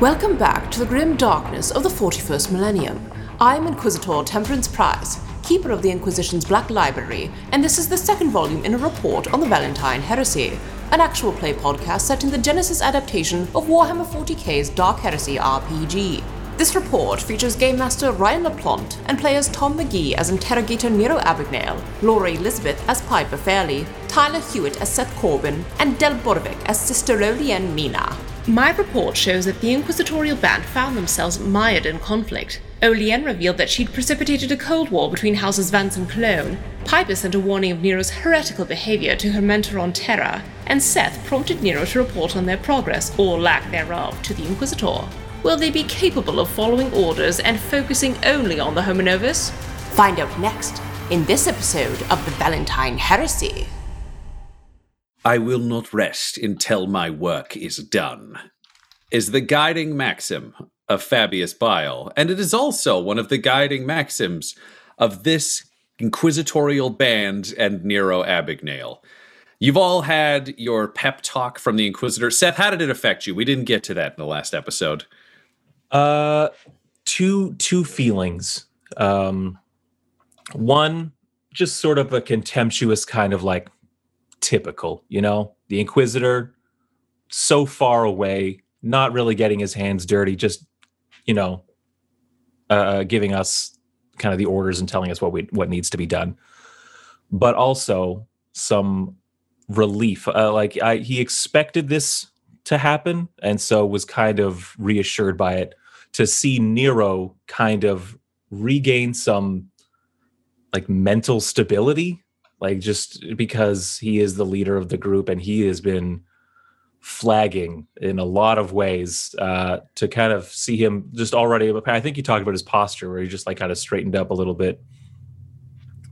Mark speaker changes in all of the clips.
Speaker 1: Welcome back to the grim darkness of the 41st millennium. I'm Inquisitor Temperance Price, keeper of the Inquisition's Black Library, and this is the second volume in a report on the Valentyne Heresy, an actual play podcast set in the Genesys adaptation of Warhammer 40k's Dark Heresy RPG. This report features Game Master Ryan LaPlante and players Tom McGee as Interrogator Nero Abagnale, Laura Elizabeth as Piper Fairley, Tyler Hewitt as Seth Corbin, and Del Borovic as Sister Olianne Mina. My report shows that the Inquisitorial band found themselves mired in conflict. Olianne revealed that she'd precipitated a cold war between houses Vance and Colon. Piper sent a warning of Nero's heretical behavior to her mentor on Terra, and Seth prompted Nero to report on their progress, or lack thereof, to the Inquisitor. Will they be capable of following orders and focusing only on the Homo Novus? Find out next in this episode of the Valentyne Heresy.
Speaker 2: I will not rest until my work is done, is the guiding maxim of Fabius Bile, and it is also one of the guiding maxims of this inquisitorial band and Nero Abagnale. You've all had your pep talk from the Inquisitor. Seth, how did it affect you? We didn't get to that in the last episode.
Speaker 3: Uh, two two feelings. Um, one, just sort of a contemptuous kind of like typical, you know, the Inquisitor so far away, not really getting his hands dirty, just you know, uh, giving us kind of the orders and telling us what we what needs to be done, but also some relief. Uh, like I, he expected this to happen, and so was kind of reassured by it. To see Nero kind of regain some like mental stability like just because he is the leader of the group and he has been flagging in a lot of ways uh, to kind of see him just already i think you talked about his posture where he just like kind of straightened up a little bit.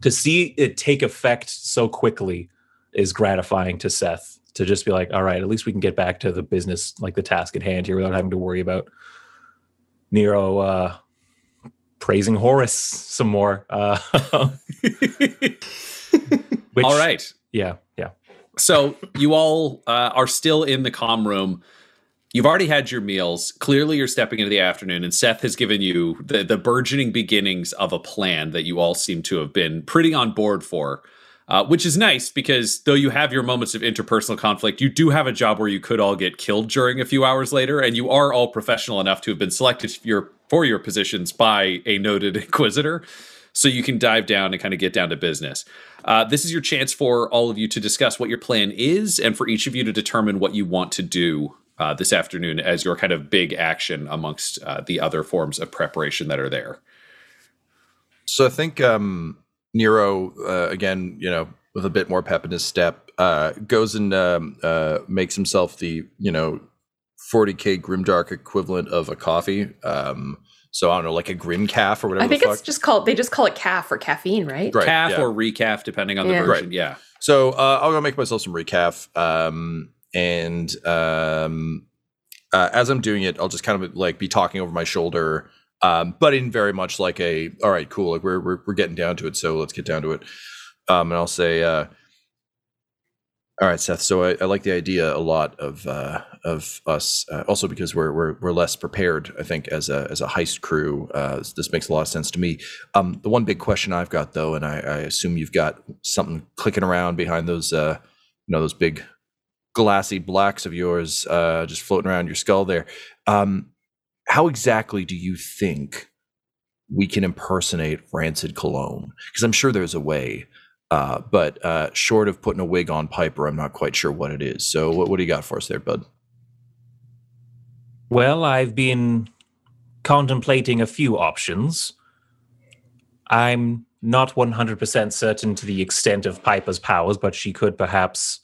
Speaker 3: To see it take effect so quickly is gratifying to seth to just be like all right at least we can get back to the business like the task at hand here without having to worry about nero uh praising horus some more. Uh
Speaker 2: Which, all right.
Speaker 3: Yeah. Yeah.
Speaker 2: So you all uh, are still in the com room. You've already had your meals. Clearly, you're stepping into the afternoon, and Seth has given you the, the burgeoning beginnings of a plan that you all seem to have been pretty on board for. Uh, which is nice because though you have your moments of interpersonal conflict, you do have a job where you could all get killed during a few hours later, and you are all professional enough to have been selected for your, for your positions by a noted inquisitor so you can dive down and kind of get down to business. Uh, this is your chance for all of you to discuss what your plan is and for each of you to determine what you want to do uh, this afternoon as your kind of big action amongst uh, the other forms of preparation that are there.
Speaker 4: So I think um, Nero, uh, again, you know, with a bit more pep in his step, uh, goes and um, uh, makes himself the, you know, 40k grimdark equivalent of a coffee. Um, so I don't know, like a grim calf or whatever.
Speaker 1: I think it's just called. They just call it calf or caffeine, right?
Speaker 2: right calf yeah. or recaf, depending on the version. Right. Yeah.
Speaker 4: So uh, I'll go make myself some recaf, um, and um, uh, as I'm doing it, I'll just kind of like be talking over my shoulder, um, but in very much like a, all right, cool, like we're we're, we're getting down to it, so let's get down to it. Um, and I'll say, uh, all right, Seth. So I, I, like the idea a lot of uh, of us, uh, also because we're, we're we're less prepared. I think as a as a heist crew, uh, this makes a lot of sense to me. Um, the one big question I've got though, and I, I assume you've got something clicking around behind those, uh, you know, those big glassy blacks of yours, uh, just floating around your skull there. Um, how exactly do you think we can impersonate Rancid Colon? Because I'm sure there's a way. Uh, but uh, short of putting a wig on Piper, I'm not quite sure what it is. So, what, what do you got for us there, bud?
Speaker 3: Well, I've been contemplating a few options. I'm not 100% certain to the extent of Piper's powers, but she could perhaps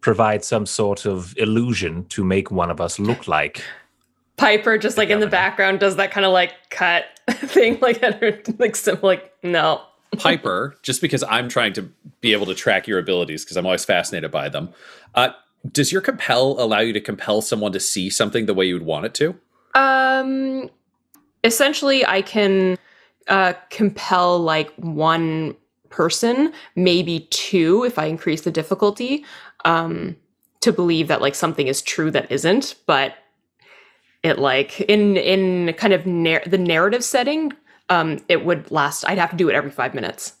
Speaker 3: provide some sort of illusion to make one of us look like
Speaker 5: Piper just like in the background does that kind of like cut thing, like at her like sim like no.
Speaker 2: Piper, just because I'm trying to be able to track your abilities because I'm always fascinated by them. Uh, does your compel allow you to compel someone to see something the way you would want it to?
Speaker 5: Um, essentially, I can uh, compel like one person, maybe two, if I increase the difficulty, um, to believe that like something is true that isn't. But it like in in kind of nar- the narrative setting, um, it would last. I'd have to do it every five minutes.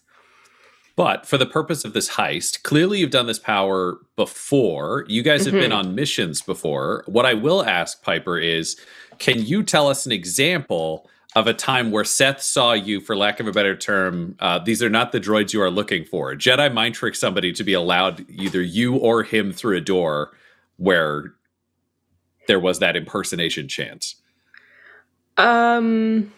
Speaker 2: But for the purpose of this heist, clearly you've done this power before. You guys have been
Speaker 5: Mhm.
Speaker 2: on missions before. What I will ask Piper is can you tell us an example of a time where Seth saw you, for lack of a better term, uh, these are not the droids you are looking for. Jedi mind trick somebody to be allowed either you or him through a door where there was that impersonation chance.
Speaker 5: Um.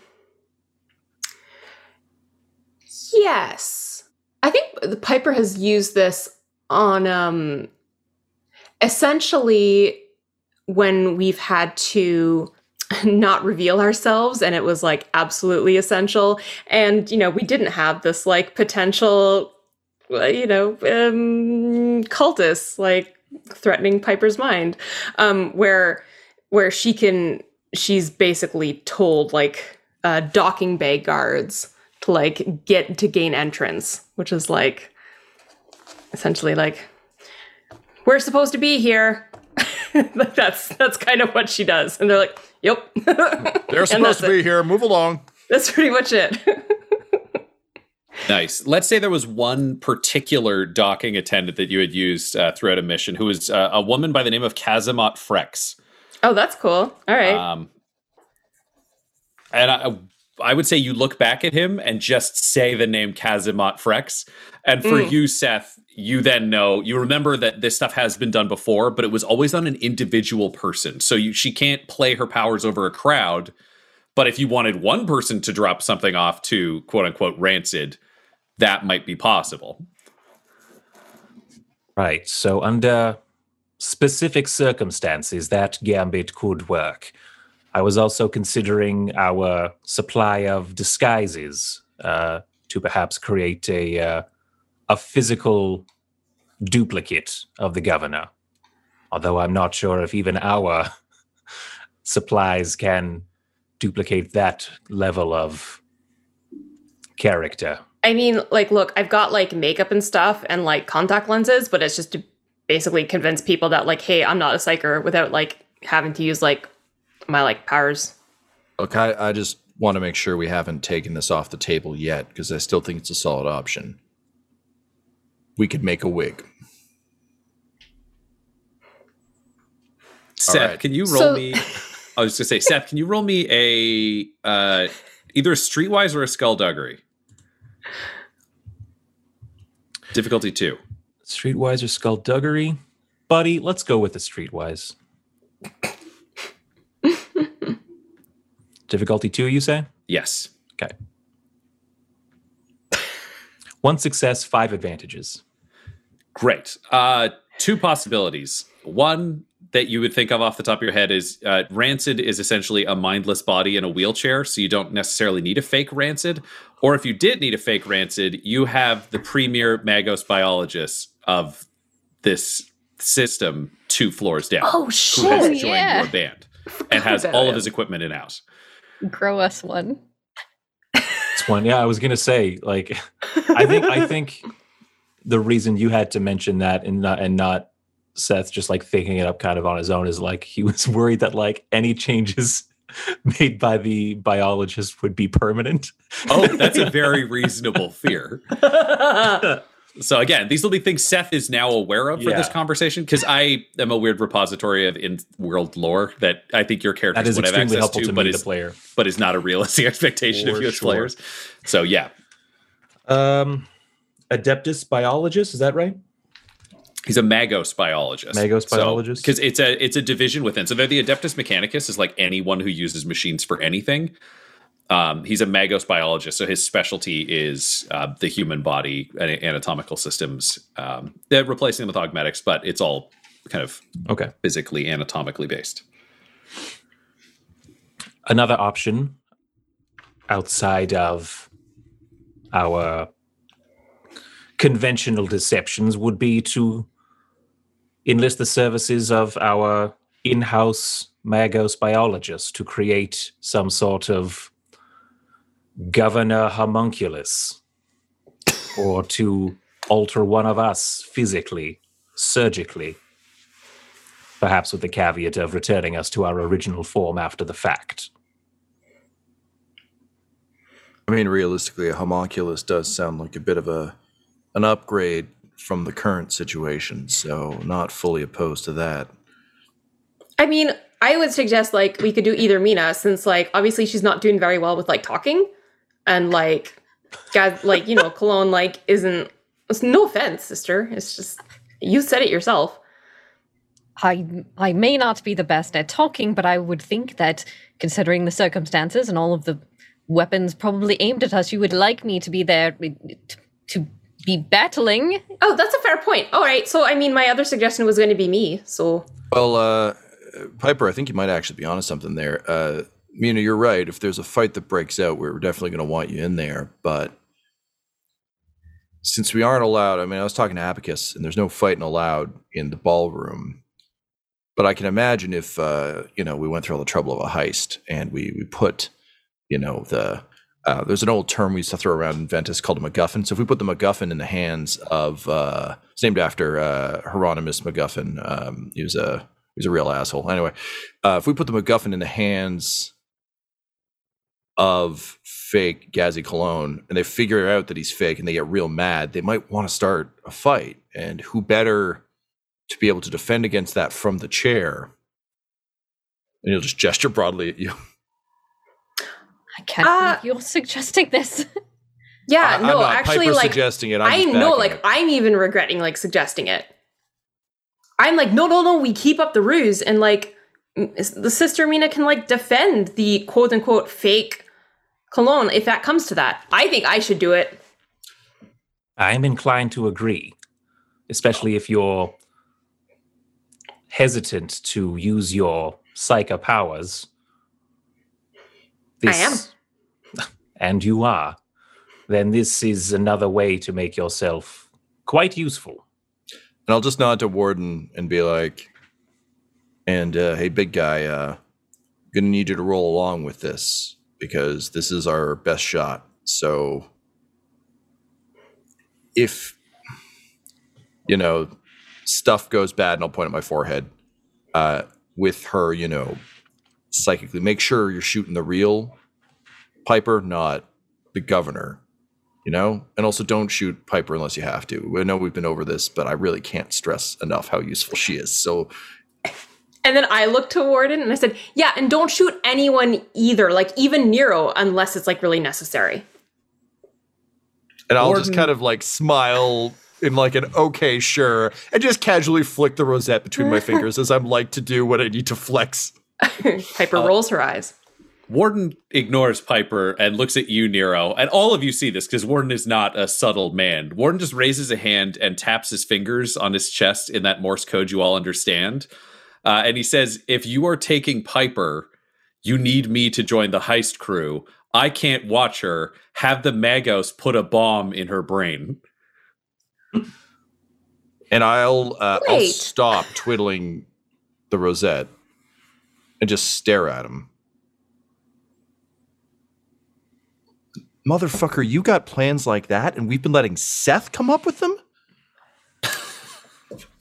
Speaker 5: Yes, I think the Piper has used this on um. Essentially, when we've had to not reveal ourselves and it was like absolutely essential and you know we didn't have this like potential uh, you know um cultists like threatening piper's mind um where where she can she's basically told like uh docking bay guards to like get to gain entrance which is like essentially like we're supposed to be here like that's that's kind of what she does and they're like yep
Speaker 4: They're
Speaker 5: And
Speaker 4: supposed
Speaker 5: that's
Speaker 4: to be
Speaker 5: it.
Speaker 4: here. Move along.
Speaker 5: that's pretty much it
Speaker 2: Nice. Let's say there was one particular docking attendant that you had used uh, throughout a mission who was uh, a woman by the name of Kazimot Frex.
Speaker 5: oh that's cool all right
Speaker 2: Um, and I, I would say you look back at him and just say the name Kazimot Frex. And for
Speaker 5: Mm.
Speaker 2: you, Seth, you then know you remember that this stuff has been done before, but it was always on an individual person. So you, she can't play her powers over a crowd. But if you wanted one person to drop something off to quote unquote rancid, that might be possible.
Speaker 3: Right. So, under specific circumstances, that gambit could work. I was also considering our supply of disguises uh, to perhaps create a uh, a physical duplicate of the governor. Although I'm not sure if even our supplies can duplicate that level of character.
Speaker 5: I mean, like, look, I've got like makeup and stuff and like contact lenses, but it's just to basically convince people that, like, hey, I'm not a psyker without like having to use like my like powers.
Speaker 4: Look, I, I just want to make sure we haven't taken this off the table yet because I still think it's a solid option. We could make a wig.
Speaker 2: Seth,
Speaker 4: right.
Speaker 2: can you roll
Speaker 5: So-
Speaker 2: me? I was just gonna say, Seth, can you roll me a uh, either a streetwise or a skullduggery? Difficulty two.
Speaker 3: Streetwise or skullduggery? Buddy, let's go with the streetwise. Difficulty two, you say?
Speaker 2: Yes.
Speaker 3: Okay. One success, five advantages.
Speaker 2: Great. Uh, two possibilities. One that you would think of off the top of your head is uh, Rancid is essentially a mindless body in a wheelchair, so you don't necessarily need a fake Rancid. Or if you did need a fake Rancid, you have the premier Magos biologist of this system two floors down.
Speaker 5: Oh shit!
Speaker 2: who has! Joined
Speaker 6: yeah.
Speaker 2: your band and has all of his equipment in house.
Speaker 6: Grow us one.
Speaker 3: It's one. Yeah, I was gonna say, like, I think I think the reason you had to mention that and not and not Seth just like thinking it up kind of on his own is like he was worried that like any changes made by the biologist would be permanent.
Speaker 2: Oh, that's a very reasonable fear. So again, these will be things Seth is now aware of for this conversation because I am a weird repository of in-world lore that I think your
Speaker 3: That
Speaker 2: characters
Speaker 3: is
Speaker 2: would have access
Speaker 3: helpful
Speaker 2: to,
Speaker 3: to
Speaker 2: but is
Speaker 3: player.
Speaker 2: but is not a realistic expectation of
Speaker 3: For
Speaker 2: you as
Speaker 3: sure.
Speaker 2: players. So yeah,
Speaker 3: Um, Adeptus biologist, is that right?
Speaker 2: he's a Magos biologist.
Speaker 3: Magos biologist?
Speaker 2: because it's a it's a division within. So they're the Adeptus Mechanicus is like anyone who uses machines for anything. Um, he's a Magos biologist, so his specialty is uh, the human body and anatomical systems. Um, they're replacing them with augmetics, but it's all kind of
Speaker 3: Okay.
Speaker 2: physically anatomically based.
Speaker 3: Another option outside of our conventional deceptions would be to enlist the services of our in house Magos biologist to create some sort of governor homunculus or to alter one of us physically, surgically, perhaps with the caveat of returning us to our original form after the fact.
Speaker 4: I mean, realistically, a homunculus does sound like a bit of a an upgrade from the current situation, so not fully opposed to that.
Speaker 5: I mean, I would suggest like we could do either Mina, since like obviously she's not doing very well with like talking, and like, God, like you know, Colon like isn't. It's no offense, sister. It's just you said it yourself.
Speaker 6: I I may not be the best at talking, but I would think that considering the circumstances and all of the weapons probably aimed at us, you would like me to be there to, to be battling.
Speaker 5: Oh, that's a fair point. All right. So I mean, my other suggestion was going to be me. So
Speaker 4: Well, uh, Piper, I think you might actually be onto something there. Uh, Mina, you're right. If there's a fight that breaks out, we're definitely going to want you in there. But since we aren't allowed, I mean, I was talking to Abacus, and there's no fighting allowed in the ballroom. But I can imagine if uh, you know we went through all the trouble of a heist and we we put, you know, the uh, there's an old term we used to throw around in Ventus called a MacGuffin. So if we put the MacGuffin in the hands of, uh, it's named after uh, Hieronymus MacGuffin. Um, he was a he was a real asshole. Anyway, uh, if we put the MacGuffin in the hands of fake Gazi Colon and they figure out that he's fake and they get real mad, they might want to start a fight. And who better to be able to defend against that from the chair? And he'll just gesture broadly at you.
Speaker 6: I can't
Speaker 5: Uh,
Speaker 6: believe you're suggesting this.
Speaker 5: yeah,
Speaker 4: I- I'm
Speaker 5: no,
Speaker 4: not
Speaker 5: actually,
Speaker 4: Piper's
Speaker 5: like
Speaker 4: suggesting it. I'm
Speaker 5: I know, like
Speaker 4: it.
Speaker 5: I'm even regretting like suggesting it. I'm like, no, no, no. We keep up the ruse, and like the sister Mina can like defend the quote unquote fake cologne if that comes to that. I think I should do it.
Speaker 3: I'm inclined to agree, especially if you're hesitant to use your psycho powers.
Speaker 5: I am.
Speaker 3: And you are. Then this is another way to make yourself quite useful.
Speaker 4: And I'll just nod to Warden and be like, and uh, hey, big guy, uh, gonna need you to roll along with this because this is our best shot. So if, you know, stuff goes bad, and I'll point at my forehead, uh, with her, you know, psychically, make sure you're shooting the real Piper, not the governor you know? And also don't shoot piper unless you have to. I know we've been over this but i really can't stress enough how useful she is. So
Speaker 5: And then I looked to Warden and I said, yeah, and don't shoot anyone either, like even Nero, unless it's like really necessary.
Speaker 4: and i'll just kind of like smile in like an okay sure and just casually flick the rosette between my fingers as i'm like to do when i need to flex
Speaker 5: Piper
Speaker 4: Uh,
Speaker 5: rolls her eyes.
Speaker 2: Warden ignores Piper and looks at you, Nero, and all of you see this because Warden is not a subtle man. Warden just raises a hand and taps his fingers on his chest in that Morse code you all understand. Uh, and he says, If you are taking Piper, you need me to join the heist crew. I can't watch her. Have the Magos put a bomb in her brain.
Speaker 4: and i'll uh, i'll
Speaker 5: Wait.
Speaker 4: stop twiddling the rosette and just stare at him motherfucker you got plans like that and we've been letting seth come up with them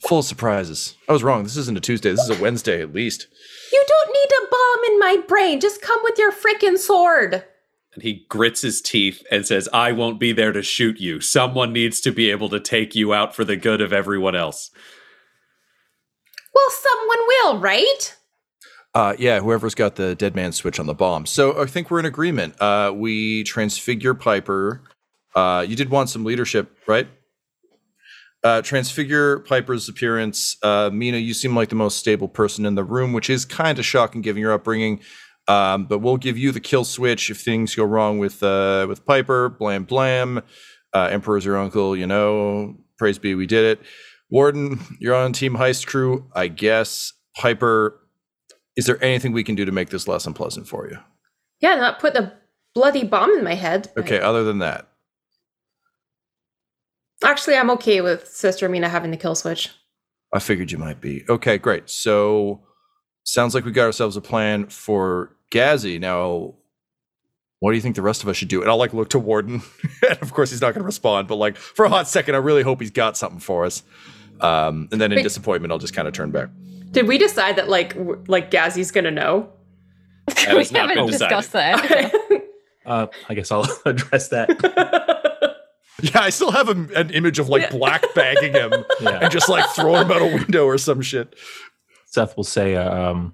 Speaker 4: full of surprises i was wrong this isn't a tuesday this is a wednesday at least
Speaker 5: You don't need a bomb in my brain. Just come with your frickin' sword.
Speaker 2: And he grits his teeth and says, I won't be there to shoot you. Someone needs to be able to take you out for the good of everyone else.
Speaker 5: Well, someone will, right?
Speaker 4: Uh, yeah, whoever's got the dead man switch on the bomb. So I think we're in agreement. Uh, we transfigure Piper. Uh, you did want some leadership, right? Uh, transfigure Piper's appearance. Uh, Mina, you seem like the most stable person in the room, which is kind of shocking given your upbringing. Um, but we'll give you the kill switch if things go wrong with uh, with Piper. Blam blam. Uh, Emperor's your uncle, you know. Praise be, we did it. Warden, you're on Team Heist Crew, I guess. Piper, is there anything we can do to make this less unpleasant for you?
Speaker 5: Yeah, not put the bloody bomb in my head.
Speaker 4: Okay, other than that.
Speaker 5: Actually, I'm okay with Sister Mina having the kill switch.
Speaker 4: I figured you might be. Okay, great. So sounds like we got ourselves a plan for Gazzy. Now, what do you think the rest of us should do? And I'll like look to Warden. and of course he's not gonna respond, but like for a hot second, I really hope he's got something for us. Um, and then in
Speaker 5: Wait.
Speaker 4: disappointment, I'll just kind of turn back.
Speaker 5: Did we decide that like w- like Gazzy's gonna know?
Speaker 2: That
Speaker 6: we haven't discussed that.
Speaker 3: Uh, I guess I'll address that.
Speaker 4: Yeah, I still have a, an image of like black bagging him
Speaker 3: Yeah.
Speaker 4: and just like throwing him out a window or some shit.
Speaker 3: Seth will say, uh, um,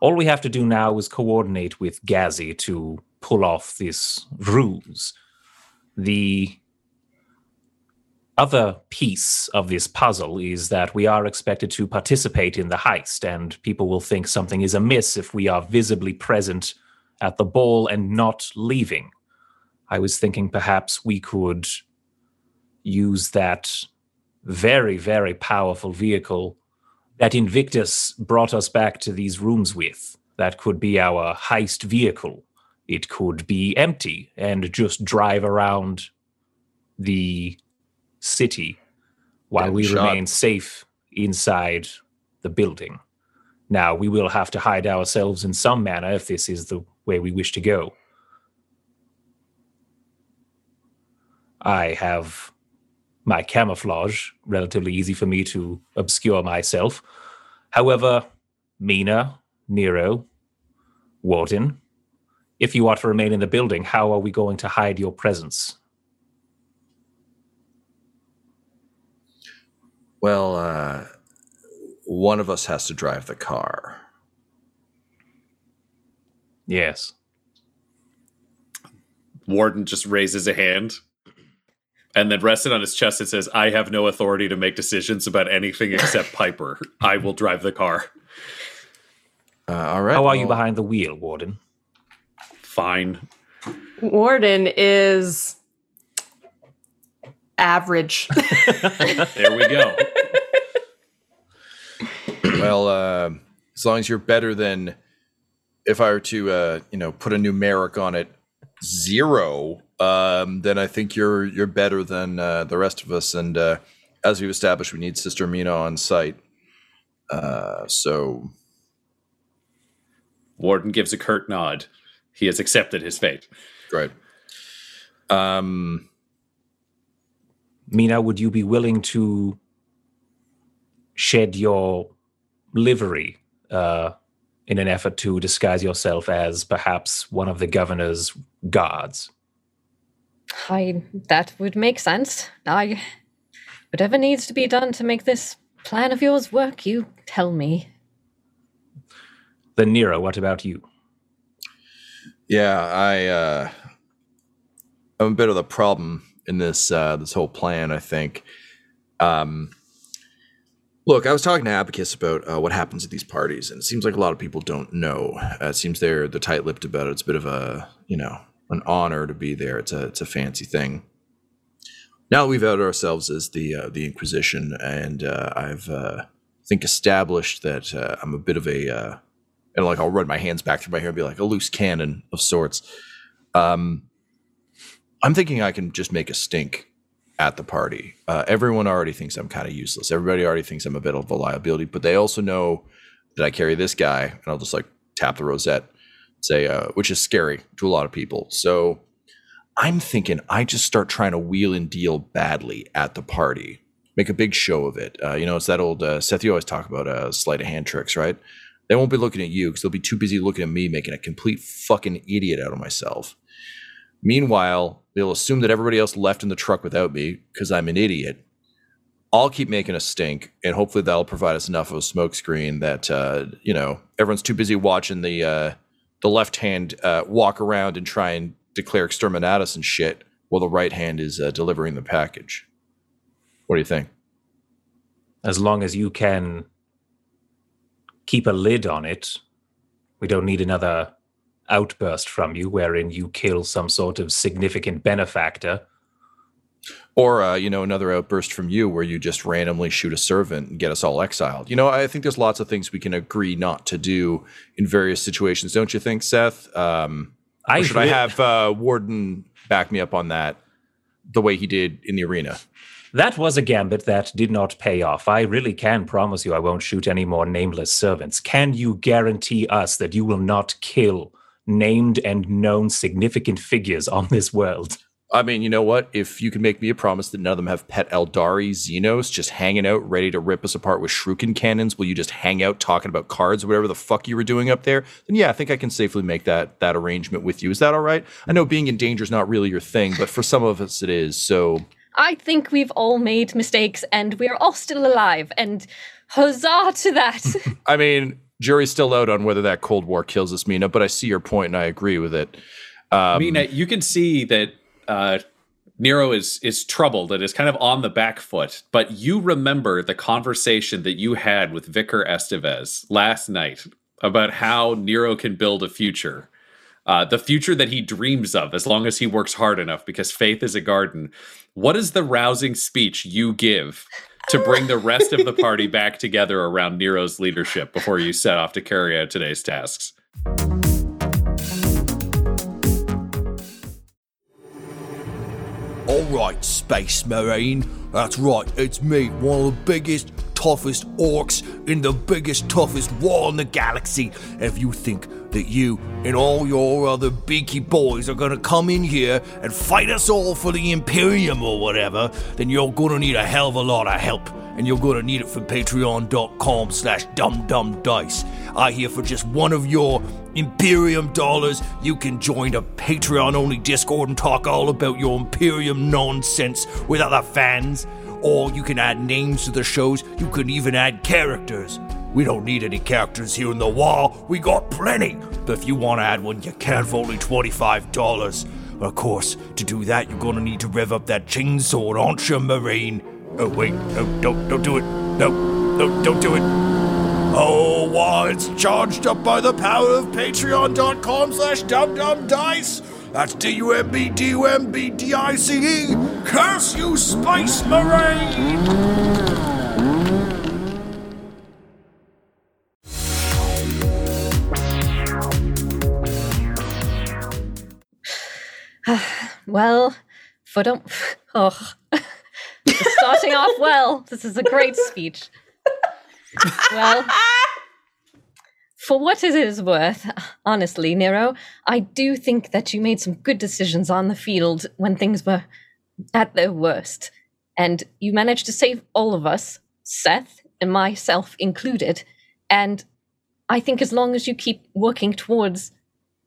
Speaker 3: all we have to do now is coordinate with Gazzy to pull off this ruse. The other piece of this puzzle is that we are expected to participate in the heist, and people will think something is amiss if we are visibly present at the ball and not leaving. I was thinking perhaps we could use that very, very powerful vehicle that Invictus brought us back to these rooms with. That could be our heist vehicle. It could be empty and just drive around the city while we
Speaker 4: shot.
Speaker 3: remain safe inside the building. Now, we will have to hide ourselves in some manner if this is the way we wish to go. I have my camouflage, relatively easy for me to obscure myself. However, Mina, Nero, Warden, if you are to remain in the building, how are we going to hide your presence?
Speaker 4: Well, uh, one of us has to drive the car.
Speaker 3: Yes.
Speaker 2: Warden just raises a hand and then rests it on his chest and says, I have no authority to make decisions about anything except Piper. I will drive the car.
Speaker 4: Uh, all right.
Speaker 3: How are you behind the wheel, Warden?
Speaker 2: Fine.
Speaker 5: Warden is average.
Speaker 2: There we go.
Speaker 4: Well, uh, as long as you're better than if I were to, uh, you know, put a numeric on it, zero, um, then I think you're you're better than uh, the rest of us. And uh, as we've established, we need Sister Mina on site. Uh, so
Speaker 2: Warden gives a curt nod. He has accepted his fate.
Speaker 4: great. Um,
Speaker 3: Mina, would you be willing to shed your livery uh, in an effort to disguise yourself as perhaps one of the governor's guards?
Speaker 6: I that would make sense. I whatever needs to be done to make this plan of yours work, you tell me.
Speaker 3: Then Nero, what about you?
Speaker 4: Yeah, I uh I'm a bit of the problem in this uh this whole plan, I think. Um Look, I was talking to Abacus about uh, what happens at these parties, and it seems like a lot of people don't know. Uh, it seems they're they're tight-lipped about it. It's a bit of a you know an honor to be there. It's a it's a fancy thing. Now we've outed ourselves as the uh, the Inquisition, and uh, I've uh, think established that uh, I'm a bit of a and like I'll run my hands back through my hair and be like a loose cannon of sorts. Um, I'm thinking I can just make a stink at the party. Uh, everyone already thinks I'm kind of useless. Everybody already thinks I'm a bit of a liability, but they also know that I carry this guy, and I'll just like tap the rosette, say, uh, which is scary to a lot of people. So I'm thinking I just start trying to wheel and deal badly at the party, make a big show of it. Uh, you know, it's that old uh, Seth. You always talk about uh, sleight of hand tricks, right? They won't be looking at you because they'll be too busy looking at me making a complete fucking idiot out of myself. Meanwhile, they'll assume that everybody else left in the truck without me because I'm an idiot. I'll keep making a stink, and hopefully that'll provide us enough of a smokescreen that uh, you know everyone's too busy watching the uh, the left hand uh, walk around and try and declare exterminatus and shit, while the right hand is uh, delivering the package. What do you think?
Speaker 3: As long as you can keep a lid on it, we don't need another outburst from you wherein you kill some sort of significant benefactor.
Speaker 4: Or uh, you know, another outburst from you where you just randomly shoot a servant and get us all exiled. You know, I think there's lots of things we can agree not to do in various situations, don't you think, Seth? Um,
Speaker 3: I
Speaker 4: should I have uh, Warden back me up on that the way he did in the arena?
Speaker 3: That was a gambit that did not pay off. I really can promise you I won't shoot any more nameless servants. Can you guarantee us that you will not kill named and known significant figures on this world?
Speaker 4: I mean, you know what? If you can make me a promise that none of them have pet Aeldari Xenos just hanging out ready to rip us apart with shuriken cannons, will you just hang out talking about cards or whatever the fuck you were doing up there? Then yeah, I think I can safely make that that arrangement with you. Is that all right? I know being in danger is not really your thing, but for some of us it is. So
Speaker 6: I think we've all made mistakes and we're all still alive. And huzzah to that.
Speaker 4: I mean, jury's still out on whether that Cold War kills us, Mina, but I see your point and I agree with it. Um,
Speaker 2: uh, you can see that uh, Nero is is troubled and is kind of on the back foot. But you remember the conversation that you had with Vicar Estevez last night about how Nero can build a future, uh, the future that he dreams of, as long as he works hard enough. Because faith is a garden. What is the rousing speech you give? To bring the rest of the party back together around Nero's leadership before you set off to carry out today's tasks.
Speaker 7: All right, Space Marine. That's right, it's me, one of the biggest, toughest orcs in the biggest, toughest war in the galaxy. If you think that you and all your other beaky boys are gonna come in here and fight us all for the Imperium or whatever, then you're gonna need a hell of a lot of help. And you're gonna need it from patreon.com slash dumbdumbdice. I hear for just one of your Imperium dollars, you can join a Patreon only Discord and talk all about your Imperium nonsense with other fans. Or you can add names to the shows, you can even add characters. We don't need any characters here in the wall, we got plenty. But if you want to add one, you can for only $25. Of course, to do that, you're gonna need to rev up that chainsaw, aren't you, Marine? Oh, wait, no, don't, don't do it. No, no, don't do it. Oh, wow, it's charged up by the power of patreon.com slash dumbdumbdice. That's D-U-M-B-D-U-M-B-D-I-C-E. Curse you, Space Marine!
Speaker 6: well, for don't. Oh. Starting off well. This is a great speech. Well, for what it is worth, honestly, Nero, I do think that you made some good decisions on the field when things were at their worst. And you managed to save all of us, Seth and myself included. And I think as long as you keep working towards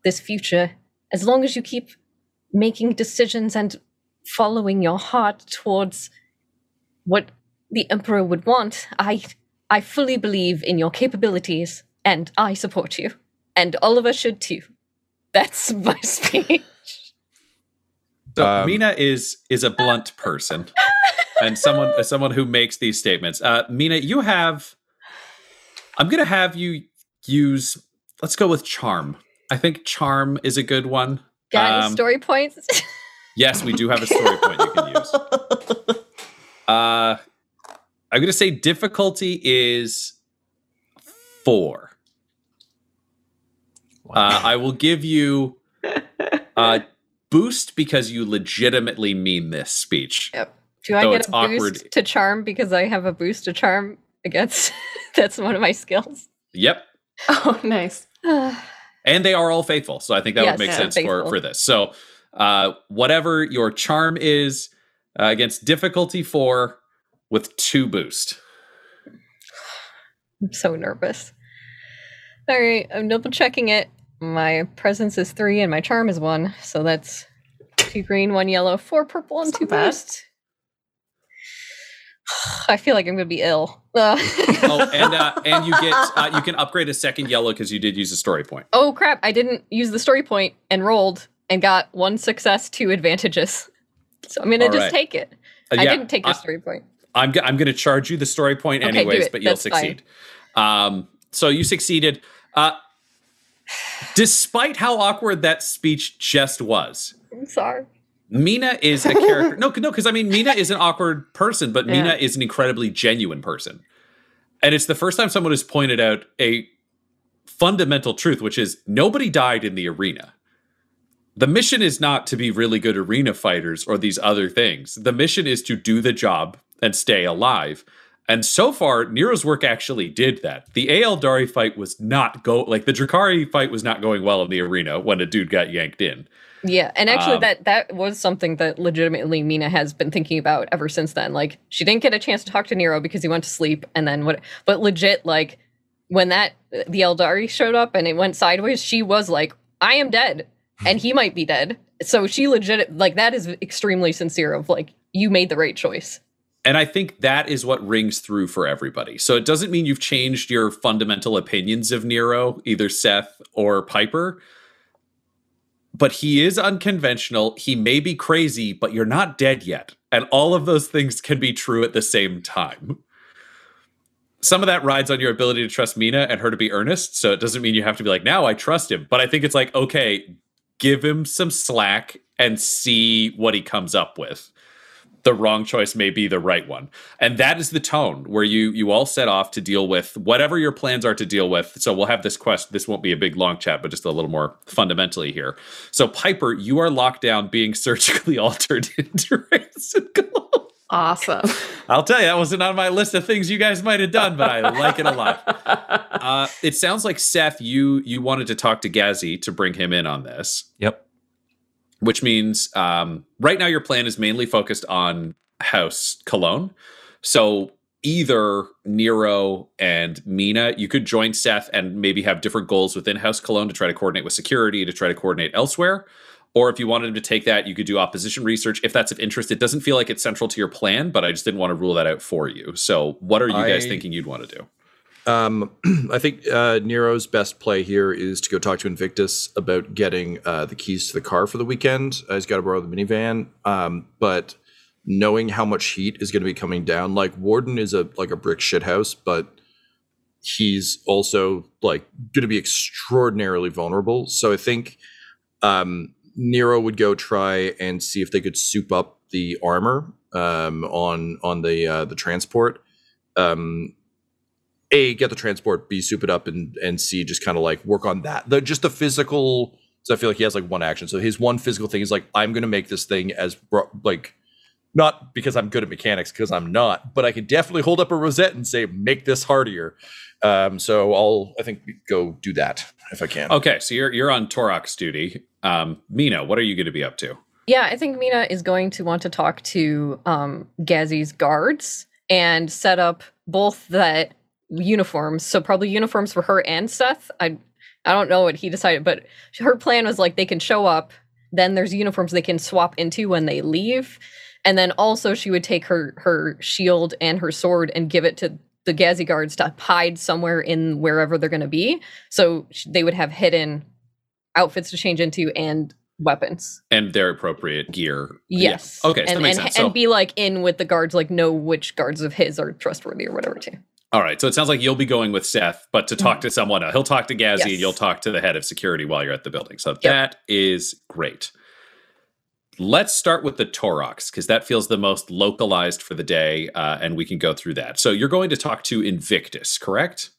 Speaker 6: this future, as long as you keep making decisions and following your heart towards what the emperor would want, I I fully believe in your capabilities and I support you. And all of us should too. That's my speech.
Speaker 2: So
Speaker 4: Um,
Speaker 2: Mina is is a blunt person, and someone someone who makes these statements. Uh, Mina, you have. I'm gonna have you use. Let's go with charm. I think charm is a good one.
Speaker 6: Got any
Speaker 2: Um,
Speaker 6: story points?
Speaker 2: Yes, we do have a story point you can use. Uh, I'm gonna say difficulty is four. Uh, I will give you uh, boost because you legitimately mean this speech. Yep.
Speaker 6: Do I
Speaker 2: Though
Speaker 6: get
Speaker 2: it's
Speaker 6: a
Speaker 2: awkward.
Speaker 6: boost to charm because I have a boost to charm against that's one of my skills.
Speaker 2: Yep.
Speaker 5: Oh, nice.
Speaker 2: and they are all faithful so i think that
Speaker 6: Yes,
Speaker 2: would make
Speaker 6: yeah,
Speaker 2: sense for for this so uh whatever your charm is uh, against difficulty four with two boost
Speaker 6: I'm so nervous. All right, I'm double checking it. My presence is three and my charm is one, so that's two green, one yellow, four purple, and
Speaker 5: That's
Speaker 6: two boost. I feel like I'm gonna be ill.
Speaker 2: Oh and uh and you get uh, you can upgrade a second yellow because you did use a story point
Speaker 6: oh crap! I didn't use the story point and rolled and got one success, two advantages. So I'm gonna
Speaker 2: All
Speaker 6: just
Speaker 2: right.
Speaker 6: take it.
Speaker 2: Uh,
Speaker 6: I didn't take the story point.
Speaker 2: i'm i'm going to charge you the story point
Speaker 6: Okay,
Speaker 2: anyways but you'll
Speaker 6: That's
Speaker 2: succeed um so you succeeded uh despite how awkward that speech just was
Speaker 6: I'm sorry.
Speaker 2: Mina is a character. no, no, because I mean, Mina is an awkward person, but Mina is an incredibly genuine person. And it's the first time someone has pointed out a fundamental truth, which is nobody died in the arena. the mission is not to be really good arena fighters or these other things. The mission is to do the job and stay alive. And so far, Nero's work actually did that. The Aeldari fight was not go like the Drukhari fight was not going well in the arena when a dude got yanked in.
Speaker 6: Yeah, and actually
Speaker 2: Um,
Speaker 6: that that was something that legitimately Mina has been thinking about ever since then. Like she didn't get a chance to talk to Nero because he went to sleep and then what but legit like when that the Aeldari showed up and it went sideways, she was like, I am dead and he might be dead. So she legit like that is extremely sincere of like you made the right choice.
Speaker 2: And I think that is what rings through for everybody. So it doesn't mean you've changed your fundamental opinions of Nero, either Seth or Piper. But he is unconventional. He may be crazy, but you're not dead yet. And all of those things can be true at the same time. Some of that rides on your ability to trust Mina and her to be earnest. So it doesn't mean you have to be like, now I trust him. But I think it's like, okay, give him some slack and see what he comes up with the wrong choice may be the right one and that is the tone where you you all set off to deal with whatever your plans are to deal with so we'll have this quest this won't be a big long chat but just a little more fundamentally here so piper you are locked down being surgically altered into rancid glow
Speaker 5: Awesome.
Speaker 2: I'll tell you, that wasn't on my list of things you guys might have done, but I like it a lot. Uh, it sounds like Seth, you you wanted to talk to Gazi to bring him in on this
Speaker 3: Yep.
Speaker 2: Which means um, right now your plan is mainly focused on House Colon. So either Nero and Mina, you could join Seth and maybe have different goals within House Colon to try to coordinate with security, to try to coordinate elsewhere. Or if you wanted him to take that, you could do opposition research if that's of interest. It doesn't feel like it's central to your plan, but I just didn't want to rule that out for you. So, what are you guys thinking you'd want to do?
Speaker 4: Um, I think uh, Nero's best play here is to go talk to Invictus about getting uh, the keys to the car for the weekend. Uh, he's got to borrow the minivan, um, but knowing how much heat is going to be coming down, like Warden is a like a brick shit house, but he's also like going to be extraordinarily vulnerable. So I think um, Nero would go try and see if they could soup up the armor um, on on the uh, the transport. Um, a get the transport, b soup it up, and and c just kind of like work on that. The just the physical. So I feel like he has like one action. So his one physical thing is like I'm going to make this thing as bro- like not because I'm good at mechanics because I'm not, but I can definitely hold up a rosette and say make this hardier. Um, so I'll I think go do that if I can.
Speaker 2: Okay, so you're you're on Taurox duty. Um, Mina, what are you going to be up to?
Speaker 6: Yeah, I think Mina is going to want to talk to um, Gazi's guards and set up both that uniforms. So probably uniforms for her and Seth. I I don't know what he decided, but her plan was like they can show up, then there's uniforms they can swap into when they leave, and then also she would take her her shield and her sword and give it to the Gazi guards to hide somewhere in wherever they're going to be. So they would have hidden outfits to change into and weapons.
Speaker 2: And their appropriate gear.
Speaker 6: Yes.
Speaker 2: Yeah. Okay, so
Speaker 6: and,
Speaker 2: that makes
Speaker 6: and,
Speaker 2: sense.
Speaker 6: and
Speaker 2: So-
Speaker 6: be like in with the guards, like know which guards of his are trustworthy or whatever too.
Speaker 2: All right. So it sounds like you'll be going with Seth, but to talk to someone else. He'll talk to Gazi
Speaker 6: Yes.
Speaker 2: and you'll talk to the head of security while you're at the building. So that is great. Let's start with the Taurox because that feels the most localized for the day, uh, and we can go through that. So you're going to talk to Invictus, correct?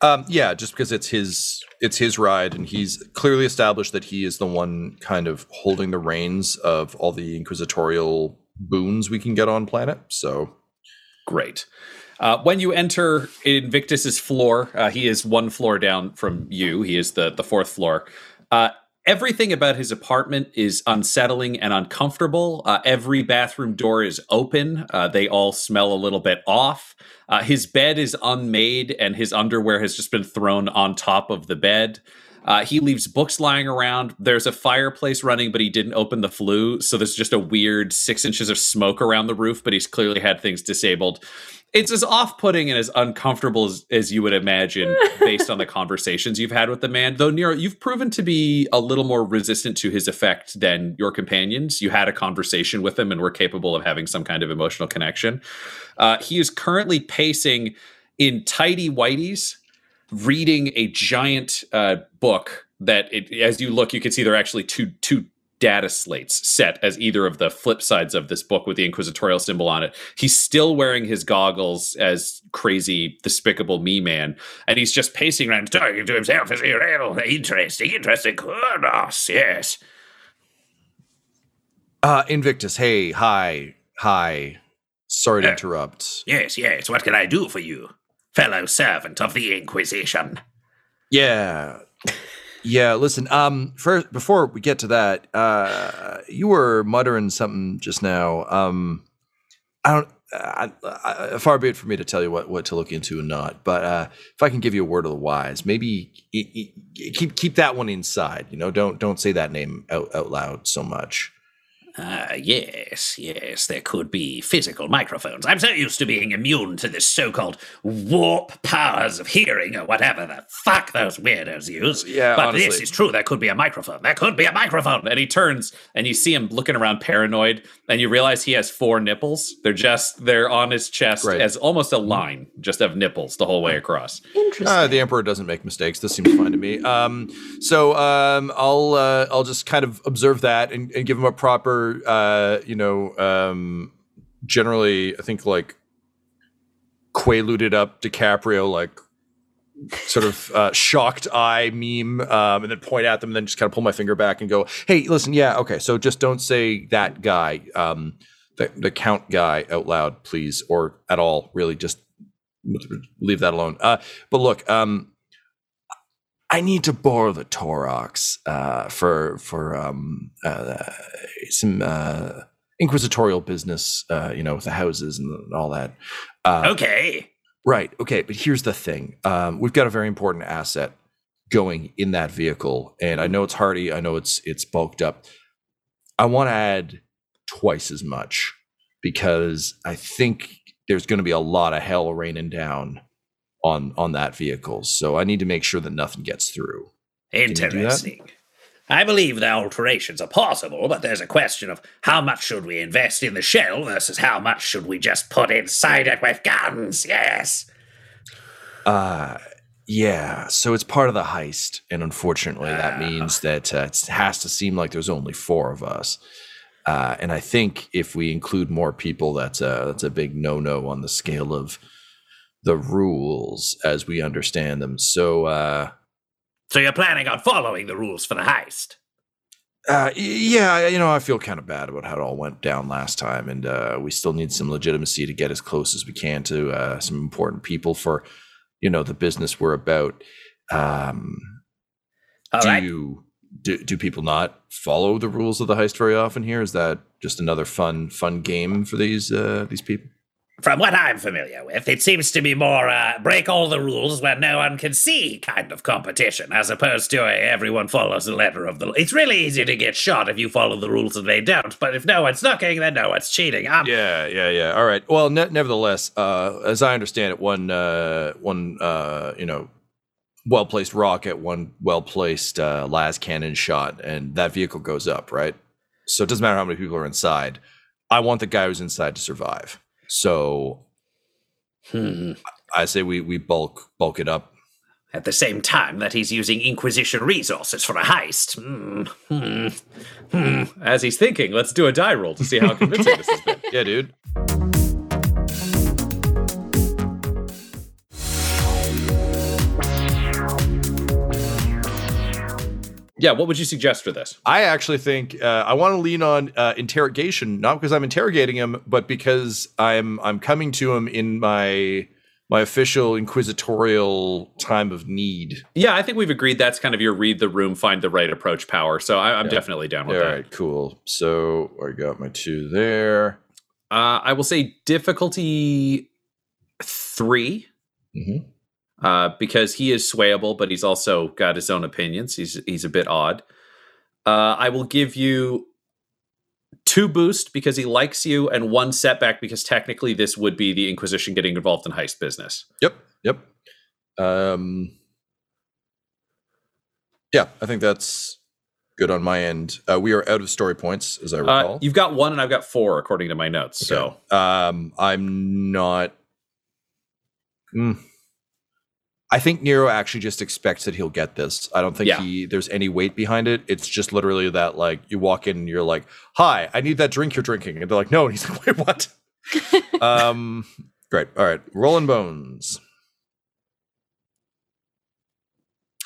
Speaker 4: Um, yeah, just because it's his it's his ride, and he's clearly established that he is the one kind of holding the reins of all the inquisitorial boons we can get on planet. So
Speaker 2: Great. Uh, when you enter Invictus's floor, uh, he is one floor down from you. He is the the fourth floor. Uh, everything about his apartment is unsettling and uncomfortable. Uh, every bathroom door is open. Uh, they all smell a little bit off. Uh, his bed is unmade, and his underwear has just been thrown on top of the bed. Uh, he leaves books lying around. There's a fireplace running, but he didn't open the flue, so there's just a weird six inches of smoke around the roof. But he's clearly had things disabled. It's as off-putting and as uncomfortable as, as you would imagine, based on the conversations you've had with the man. Though Nero, you've proven to be a little more resistant to his effect than your companions. You had a conversation with him and were capable of having some kind of emotional connection. Uh, he is currently pacing in tidy whiteys reading a giant uh, book that it, as you look you can see there are actually two two data slates set as either of the flip sides of this book with the inquisitorial symbol on it. He's still wearing his goggles as crazy despicable me man and he's just pacing around talking to himself as he real? Interesting interesting goodness yes.
Speaker 4: Uh, Invictus, hey, hi, hi. Sorry to
Speaker 8: Uh,
Speaker 4: interrupt.
Speaker 8: Yes, yes, what can I do for you, fellow servant of the Inquisition?
Speaker 4: Yeah. Yeah, listen, um first before we get to that, uh you were muttering something just now. Um I don't I, I, far be it for me to tell you what, what to look into and not, but uh, if I can give you a word of the wise, maybe keep keep that one inside. You know, don't don't say that name out, out loud so much.
Speaker 8: Ah, yes, yes, there could be physical microphones. I'm so used to being immune to the so called warp powers of hearing or whatever the fuck those weirdos use.
Speaker 4: Yeah,
Speaker 8: but this is true. There could be a microphone. There could be a microphone.
Speaker 2: And he turns and you see him looking around paranoid, and you realize he has four nipples. They're just they're on his chest
Speaker 4: Right.
Speaker 2: as almost a line, just of nipples the whole way across.
Speaker 5: Interesting.
Speaker 4: Uh, the emperor doesn't make mistakes. This seems fine to me. Um, so um, I'll uh, I'll just kind of observe that and, and give him a proper, uh, you know, um, generally I think like quaaluded up DiCaprio like sort of uh, shocked eye meme, um, and then point at them, and then just kind of pull my finger back and go, "Hey, listen, yeah, okay, so just don't say that guy, um, the the count guy out loud, please, or at all, really, just." Leave that alone. Uh, but look, um, I need to borrow the Taurox uh, for for um, uh, some uh, inquisitorial business, uh, you know, with the houses and all that. Uh,
Speaker 8: Okay.
Speaker 4: Right. Okay. But here's the thing: um, we've got a very important asset going in that vehicle, and I know it's hardy. I know it's it's bulked up. I want to add twice as much because I think there's going to be a lot of hell raining down on on that vehicle. So I need to make sure that nothing gets through. you do that?
Speaker 8: Interesting. I believe the alterations are possible, but there's a question of how much should we invest in the shell versus how much should we just put inside it with guns? Yes.
Speaker 4: Uh yeah, so it's part of the heist, and unfortunately, that means that uh, it has to seem like there's only four of us. Uh, and I think if we include more people, that's a that's a big no no on the scale of the rules as we understand them. So uh,
Speaker 8: So you're planning on following the rules for the heist?
Speaker 4: uh, yeah, you know, I feel kind of bad about how it all went down last time, and uh, we still need some legitimacy to get as close as we can to uh, some important people for you know the business we're about. Um,
Speaker 8: All
Speaker 4: do
Speaker 8: right.
Speaker 4: you do, do people not follow the rules of the heist very often here is that just another fun fun game for these uh these people
Speaker 8: From what I'm familiar with, it seems to be more uh, break all the rules where no one can see kind of competition, as opposed to a everyone follows the letter of the. It's really easy to get shot if you follow the rules and they don't, but if no one's knocking, then no one's cheating. Um,
Speaker 4: yeah yeah yeah all right well ne- nevertheless uh as i understand it one uh one uh you know well placed rocket one well placed uh las cannon shot and that vehicle goes up right so it doesn't matter how many people are inside i want the guy who's inside to survive so
Speaker 8: hmm.
Speaker 4: i say we we bulk bulk it up
Speaker 8: At the same time that he's using Inquisition resources for a heist. Hmm. Hmm. Hmm.
Speaker 2: As he's thinking, let's do a die roll to see how convincing this has been.
Speaker 4: yeah dude
Speaker 2: Yeah, what would you suggest for this?
Speaker 4: I actually think uh, I want to lean on uh, interrogation, not because I'm interrogating him, but because I'm I'm coming to him in my my official inquisitorial time of need.
Speaker 2: Yeah, I think we've agreed that's kind of your read the room, find the right approach power. So I, I'm
Speaker 4: Yeah.
Speaker 2: definitely down
Speaker 4: All
Speaker 2: with that.
Speaker 4: right, cool. So I got my two there.
Speaker 2: Uh, I will say difficulty 3
Speaker 4: Mhm.
Speaker 2: Uh, because he is swayable, but he's also got his own opinions. He's he's a bit odd. Uh, I will give you two boost because he likes you, and one setback because technically this would be the Inquisition getting involved in heist business.
Speaker 4: Yep, yep. Um, yeah, I think that's good on my end. Uh, we are out of story points, as I recall.
Speaker 2: Uh, you've got one, and I've got four according to my notes. So
Speaker 4: um, I'm not. Hmm. I think Nero actually just expects that he'll get this. I don't think
Speaker 2: Yeah.
Speaker 4: he there's any weight behind it. It's just literally that like you walk in and you're like, "Hi, I need that drink you're drinking," and they're like, "No," and he's like, "Wait, what?" um, great. All right, rolling bones.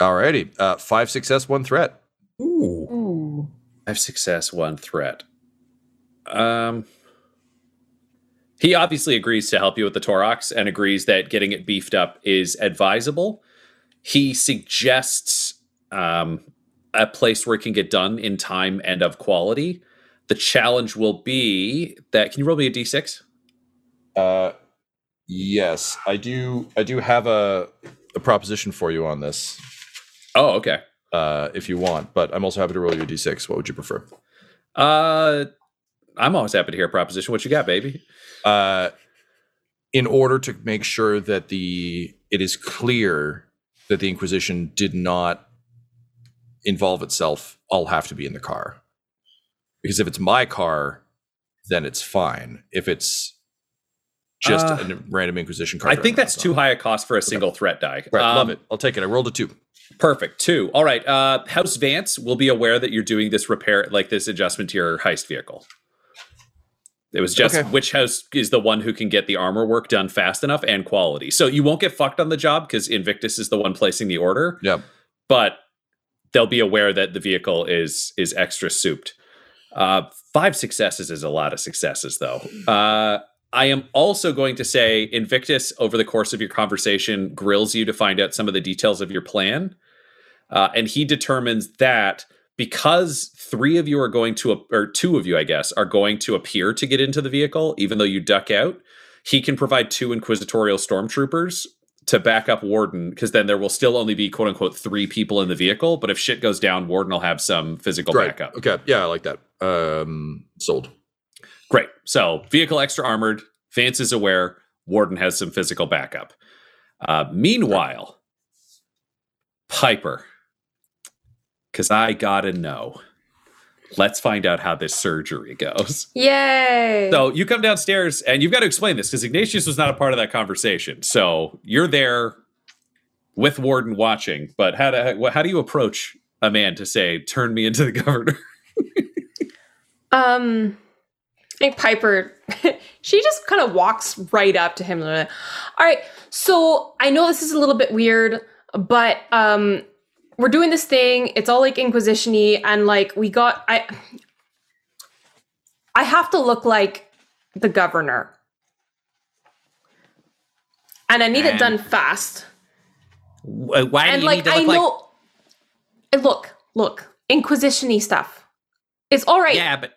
Speaker 4: Alrighty, uh, five success, one threat.
Speaker 2: Ooh.
Speaker 6: Ooh.
Speaker 2: Five success, one threat. Um, he obviously agrees to help you with the Taurox and agrees that getting it beefed up is advisable. He suggests um, a place where it can get done in time and of quality. The challenge will be that. Can you roll me a d6?
Speaker 4: Uh, yes, I do. I do have a a proposition for you on this,
Speaker 2: Oh, okay.
Speaker 4: uh, if you want. But I'm also happy to roll you a d6. What would you prefer?
Speaker 2: Uh, I'm always happy to hear a proposition. What you got, baby?
Speaker 4: uh, in order to make sure that the it is clear that the Inquisition did not involve itself, I'll have to be in the car. Because if it's my car, then it's fine. If it's just
Speaker 2: Uh,
Speaker 4: a random Inquisition car,
Speaker 2: I think that's too high a cost for a single threat die.
Speaker 4: Right, love
Speaker 2: Um,
Speaker 4: it. I'll take it. I rolled a two.
Speaker 2: Perfect. Two. All right. Uh, House Vance will be aware that you're doing this repair, like this adjustment to your heist vehicle. It was just
Speaker 4: Okay.
Speaker 2: which house is the one who can get the armor work done fast enough and quality. So you won't get fucked on the job because Invictus is the one placing the order,
Speaker 4: Yeah.
Speaker 2: but they'll be aware that the vehicle is is extra souped. Uh, five successes is a lot of successes, though. Uh, I am also going to say Invictus, over the course of your conversation, grills you to find out some of the details of your plan. Uh, and he determines that because three of you are going to, or two of you, I guess, are going to appear to get into the vehicle, even though you duck out, he can provide two inquisitorial stormtroopers to back up Warden, because then there will still only be quote unquote three people in the vehicle. But if shit goes down, Warden will have some physical
Speaker 4: Right.
Speaker 2: backup.
Speaker 4: Okay. Yeah, I like that. Um, sold.
Speaker 2: Great. So vehicle extra armored. Vance is aware. Warden has some physical backup. Uh, meanwhile, Piper, because I gotta know. Let's find out how this surgery goes.
Speaker 5: Yay!
Speaker 2: So you come downstairs and you've got to explain this because Ignatius was not a part of that conversation. So you're there with Warden watching, but how do how do you approach a man to say, "Turn me into the governor"?
Speaker 5: Um, I think Piper, she just kind of walks right up to him. All right, so I know this is a little bit weird, but um, we're doing this thing. It's all like Inquisition-y, and like we got I, I have to look like the governor, and I need it done fast.
Speaker 8: Why
Speaker 5: and
Speaker 8: you
Speaker 5: like
Speaker 8: need to
Speaker 5: I
Speaker 8: look like?
Speaker 5: know, and look, look, Inquisition-y stuff. It's all right.
Speaker 8: Yeah, but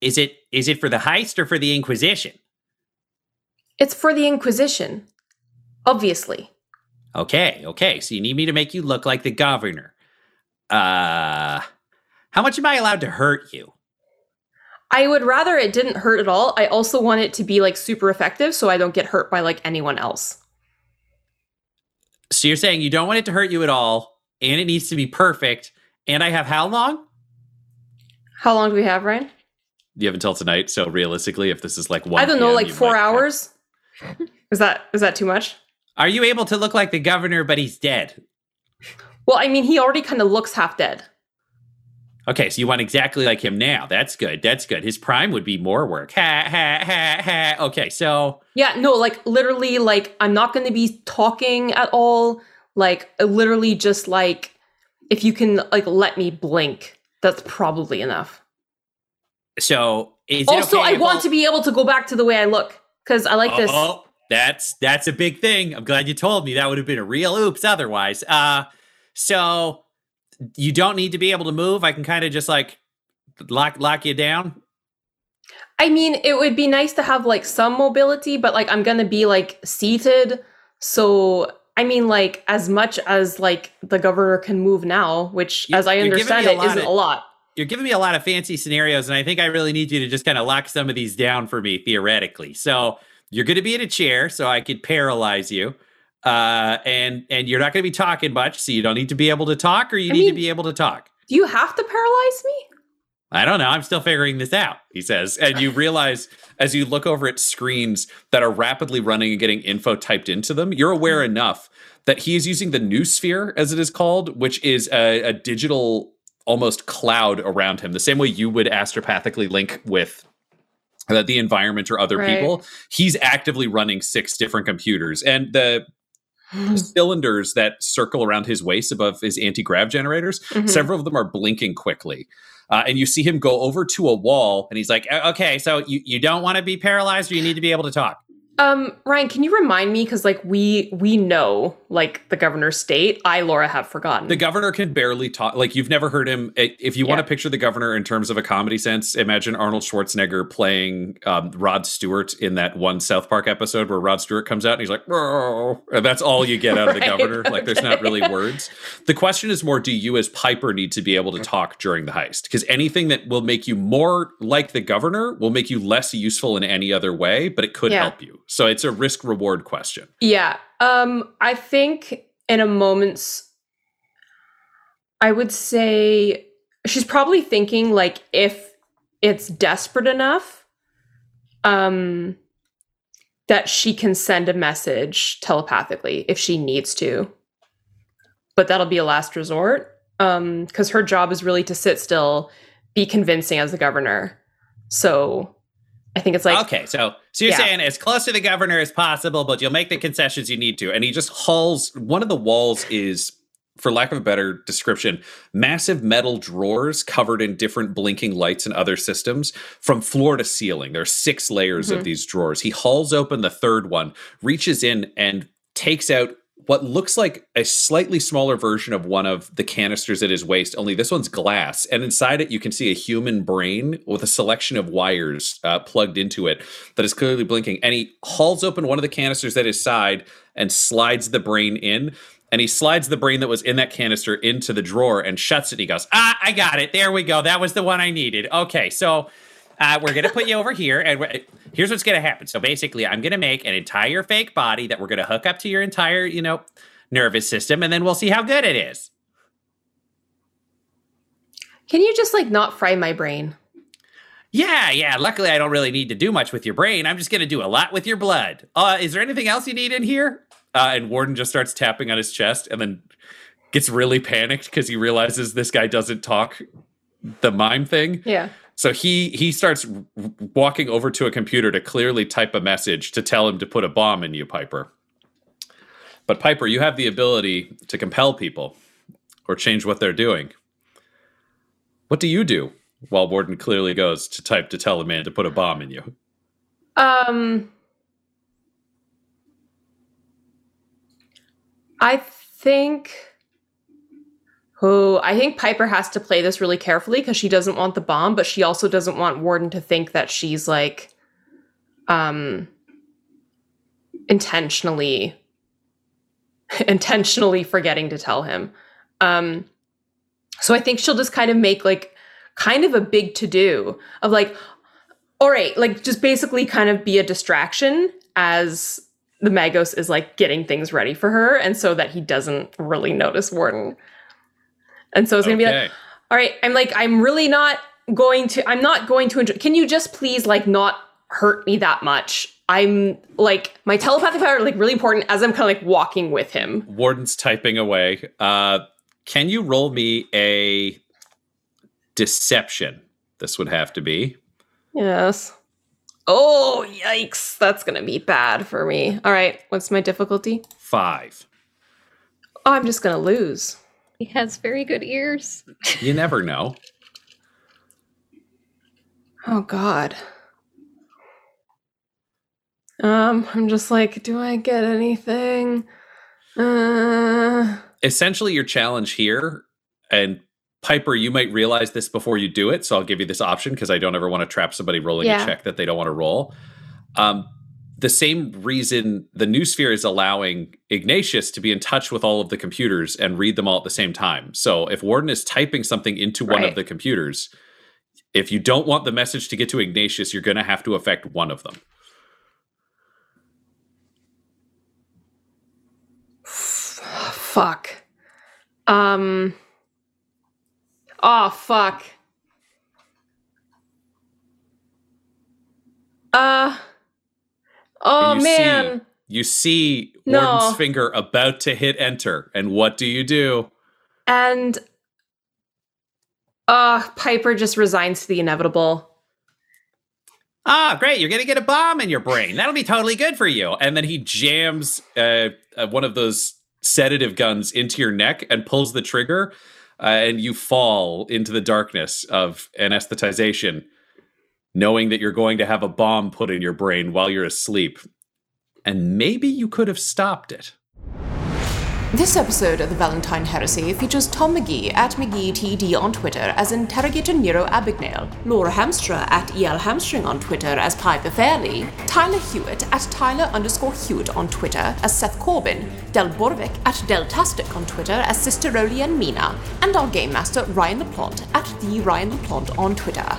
Speaker 8: is it is it for the heist or for the Inquisition?
Speaker 5: It's for the Inquisition, obviously.
Speaker 8: Okay, okay. So you need me to make you look like the governor. Uh how much am I allowed to hurt you?
Speaker 5: I would rather it didn't hurt at all. I also want it to be like super effective so I don't get hurt by like anyone else.
Speaker 8: So you're saying you don't want it to hurt you at all, and it needs to be perfect. And I have how long?
Speaker 5: How long do we have, Ryan?
Speaker 2: You have until tonight. So realistically, if this is like one,
Speaker 5: I don't know, like 4
Speaker 2: might have-
Speaker 5: hours? is that is that too much?
Speaker 8: Are you able to look like the governor, but he's dead?
Speaker 5: Well, I mean, he already kind of looks half dead.
Speaker 8: Okay, so you want exactly like him now. That's good. That's good. His prime would be more work. Ha ha ha ha. Okay, so
Speaker 5: Yeah, no, like literally like I'm not going to be talking at all. Like literally just like if you can like let me blink, that's probably enough.
Speaker 8: so is it
Speaker 5: Also,
Speaker 8: okay
Speaker 5: I want
Speaker 8: I'll-
Speaker 5: to be able to go back to the way I look cuz I like this.
Speaker 8: Oh. That's that's a big thing. I'm glad you told me. That would have been a real oops otherwise. Uh so you don't need to be able to move. I can kind of just like lock lock you down.
Speaker 5: I mean, it would be nice to have like some mobility, but like I'm gonna be like seated. So I mean, like as much as like the governor can move now, which
Speaker 8: You-
Speaker 5: as I understand it isn't
Speaker 8: of-
Speaker 5: a lot.
Speaker 8: You're giving me a lot of fancy scenarios, and I think I really need you to just kind of lock some of these down for me theoretically. So you're going to be in a chair, so I could paralyze you, uh, and and you're not going to be talking much, so you don't need to be able to talk, or you
Speaker 5: I
Speaker 8: need to be able to talk.
Speaker 5: Do you have to paralyze me?
Speaker 2: I don't know. I'm still figuring this out, he says. And you realize as you look over at screens that are rapidly running and getting info typed into them, you're aware enough that he is using the noosphere, as it is called, which is a, a digital almost cloud around him, the same way you would astropathically link with uh, the environment or other
Speaker 5: Right.
Speaker 2: people. He's actively running six different computers. And the cylinders that circle around his waist above his anti-grav generators
Speaker 5: Mhm.
Speaker 2: several of them are blinking quickly Uh, and you see him go over to a wall, and he's like, "Okay, so you you don't want to be paralyzed, or you need to be able to talk."
Speaker 5: Um, Ryan, can you remind me because like we we know like the governor's state. I, Laura, have forgotten.
Speaker 2: The governor can barely talk. Like you've never heard him. If you want to picture the governor in terms of a comedy sense, imagine Arnold Schwarzenegger playing um, Rod Stewart in that one South Park episode where Rod Stewart comes out and he's like, that's all you get out of the
Speaker 5: Right,
Speaker 2: governor. Like there's not really words. The question is more: Do you, as Piper, need to be able to talk during the heist? Because anything that will make you more like the governor will make you less useful in any other way, but it could
Speaker 5: Yeah.
Speaker 2: help you. So it's a risk reward question.
Speaker 5: Yeah. Um, I think in a moment's I would say she's probably thinking like if it's desperate enough, um that she can send a message telepathically if she needs to. But that'll be a last resort. Um, because her job is really to sit still, be convincing as the governor. So I think it's like
Speaker 2: okay, so so you're
Speaker 5: Yeah.
Speaker 2: saying as close to the governor as possible, but you'll make the concessions you need to. And he just hauls one of the walls is, for lack of a better description, massive metal drawers covered in different blinking lights and other systems from floor to ceiling. There are six layers of
Speaker 5: Mhm.
Speaker 2: these drawers. He hauls open the third one, reaches in and takes out what looks like a slightly smaller version of one of the canisters at his waist, only this one's glass. And inside it, you can see a human brain with a selection of wires uh, plugged into it that is clearly blinking. And he hauls open one of the canisters at his side and slides the brain in. And he slides the brain that was in that canister into the drawer and shuts it. He goes, Ah, I got it. There we go. That was the one I needed. Okay, so uh, we're gonna put you over here, and here's what's gonna happen. So basically, I'm gonna make an entire fake body that we're gonna hook up to your entire, you know, nervous system, and then we'll see how good it is.
Speaker 5: can you just like not fry my brain?
Speaker 2: Yeah, yeah. Luckily, I don't really need to do much with your brain. I'm just gonna do a lot with your blood. Uh, is there anything else you need in here? Uh, and Warden just starts tapping on his chest, and then gets really panicked because he realizes this guy doesn't talk the mime thing.
Speaker 5: Yeah.
Speaker 2: So he he starts walking over to a computer to clearly type a message to tell him to put a bomb in you, Piper. But Piper, you have the ability to compel people or change what they're doing. What do you do while Warden clearly goes to type to tell a man to put a bomb in you?
Speaker 5: Um, I think. Oh, I think Piper has to play this really carefully because she doesn't want the bomb, but she also doesn't want Warden to think that she's like, um, intentionally, intentionally forgetting to tell him. Um, so I think she'll just kind of make like, kind of a big to do of like, all right, like just basically kind of be a distraction as the Magos is like getting things ready for her, and so that he doesn't really notice Warden. And so it's gonna be like, all right, I'm like, I'm really not going to, I'm not going to enjoy. Can you just please like not hurt me that much? I'm like, my telepathic power like really important as I'm kind of like walking with him.
Speaker 2: Warden's typing away. Uh, can you roll me a deception? This would have to be.
Speaker 5: Yes. Oh, yikes. That's gonna be bad for me. All right, what's my difficulty?
Speaker 2: Five.
Speaker 5: Oh, I'm just gonna lose.
Speaker 6: He has very good ears.
Speaker 2: You never know.
Speaker 5: Oh God. Um, I'm just like, do I get anything? Uh,
Speaker 2: essentially your challenge here and piper you might realize this before you do it so i'll give you this option because i don't ever want to trap somebody rolling
Speaker 5: Yeah.
Speaker 2: a check that they don't want to roll um, the same reason the noosphere is allowing ignatius to be in touch with all of the computers and read them all at the same time so if warden is typing something into one of the computers if you don't want the message to get to ignatius you're going to have to affect one of them
Speaker 5: fuck. Um. Oh fuck. Uh. Oh
Speaker 2: you
Speaker 5: man.
Speaker 2: see, you see
Speaker 5: No.
Speaker 2: warden's finger about to hit enter and what do you do
Speaker 5: And uh Piper just resigns to the inevitable.
Speaker 2: Ah, great. You're going to get a bomb in your brain. That'll be totally good for you. And then he jams uh, uh, one of those sedative guns into your neck and pulls the trigger.
Speaker 9: uh, and you fall into the darkness of anesthetization, knowing that you're going to have a bomb put in your brain while you're asleep. And maybe you could have stopped it.
Speaker 1: This episode of the Valentyne Heresy features Tom McGee at McGeeTD on Twitter as Interrogator Nero Abagnale, Laura Hamstra at EL Hamstring on Twitter as Piper Fairley, Tyler Hewitt at Tyler underscore Hewitt on Twitter as Seth Corbin, Del Borovic at Deltastic on Twitter as Sister Roli and Mina, and our Game Master Ryan LaPlante at The Ryan LaPlante on Twitter.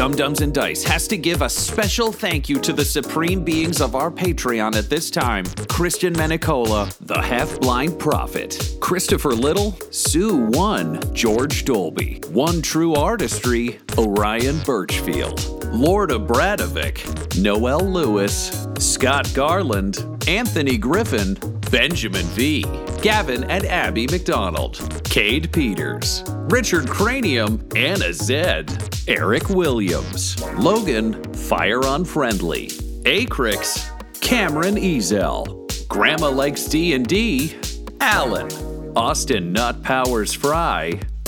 Speaker 2: Dumb Dumbs and Dice has to give a special thank you to the supreme beings of our Patreon at this time. Christian Menicola, the Half Blind Prophet, Christopher Little, Sue One, George Dolby, One True Artistry, Orion Birchfield, Lord Abradovic, Noel Lewis, Scott Garland, Anthony Griffin, Benjamin V, Gavin and Abby McDonald, Cade Peters, Richard Cranium, Anna Zed, Eric Williams, Logan Fire Unfriendly, Acrix, Cameron Ezel, Grandma Likes D&D, Alan, Austin Nut Powers Fry,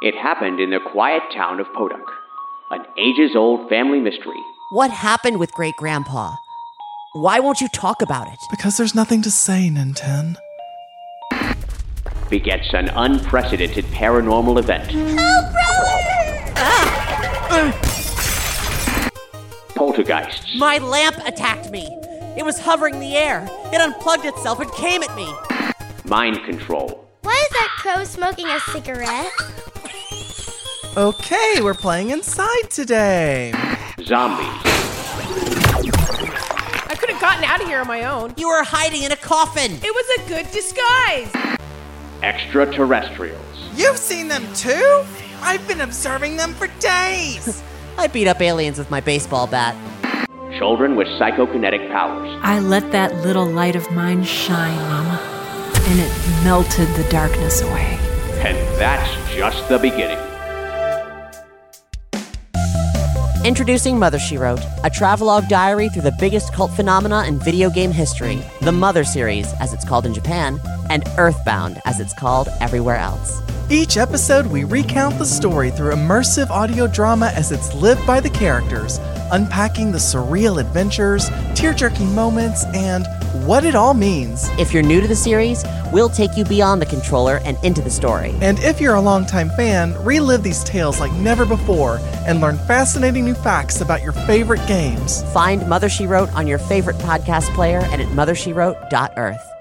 Speaker 10: It happened in the quiet town of Podunk, an ages old family mystery.
Speaker 11: What happened with great grandpa? Why won't you talk about it?
Speaker 12: Because there's nothing to say, Ninten.
Speaker 10: Begets an unprecedented paranormal event. Help, brother! Ah! Poltergeists,
Speaker 11: My lamp attacked me. It was hovering in the air. It unplugged itself and came at me.
Speaker 10: mind control,
Speaker 13: Why is that crow smoking a cigarette?
Speaker 12: Okay, we're playing inside today.
Speaker 10: zombies,
Speaker 14: I could have gotten out of here on my own.
Speaker 11: You were hiding in a coffin.
Speaker 14: It was a good disguise.
Speaker 10: extraterrestrials,
Speaker 12: You've seen them too? I've been observing them for days.
Speaker 11: I beat up aliens with my baseball bat.
Speaker 10: children with psychokinetic powers,
Speaker 15: I let that little light of mine shine, Mama, and it melted the darkness away.
Speaker 10: and that's just the beginning.
Speaker 11: Introducing Mother She Wrote, a travelogue diary through the biggest cult phenomena in video game history, the Mother series, as it's called in Japan, and Earthbound, as it's called everywhere else.
Speaker 12: Each episode, we recount the story through immersive audio drama as it's lived by the characters, unpacking the surreal adventures, tear jerking moments, and what it all means.
Speaker 11: If you're new to the series, we'll take you beyond the controller and into the story.
Speaker 12: And if you're a longtime fan, relive these tales like never before and learn fascinating new facts about your favorite games.
Speaker 11: Find Mother She Wrote on your favorite podcast player and at mothershewrote.earth.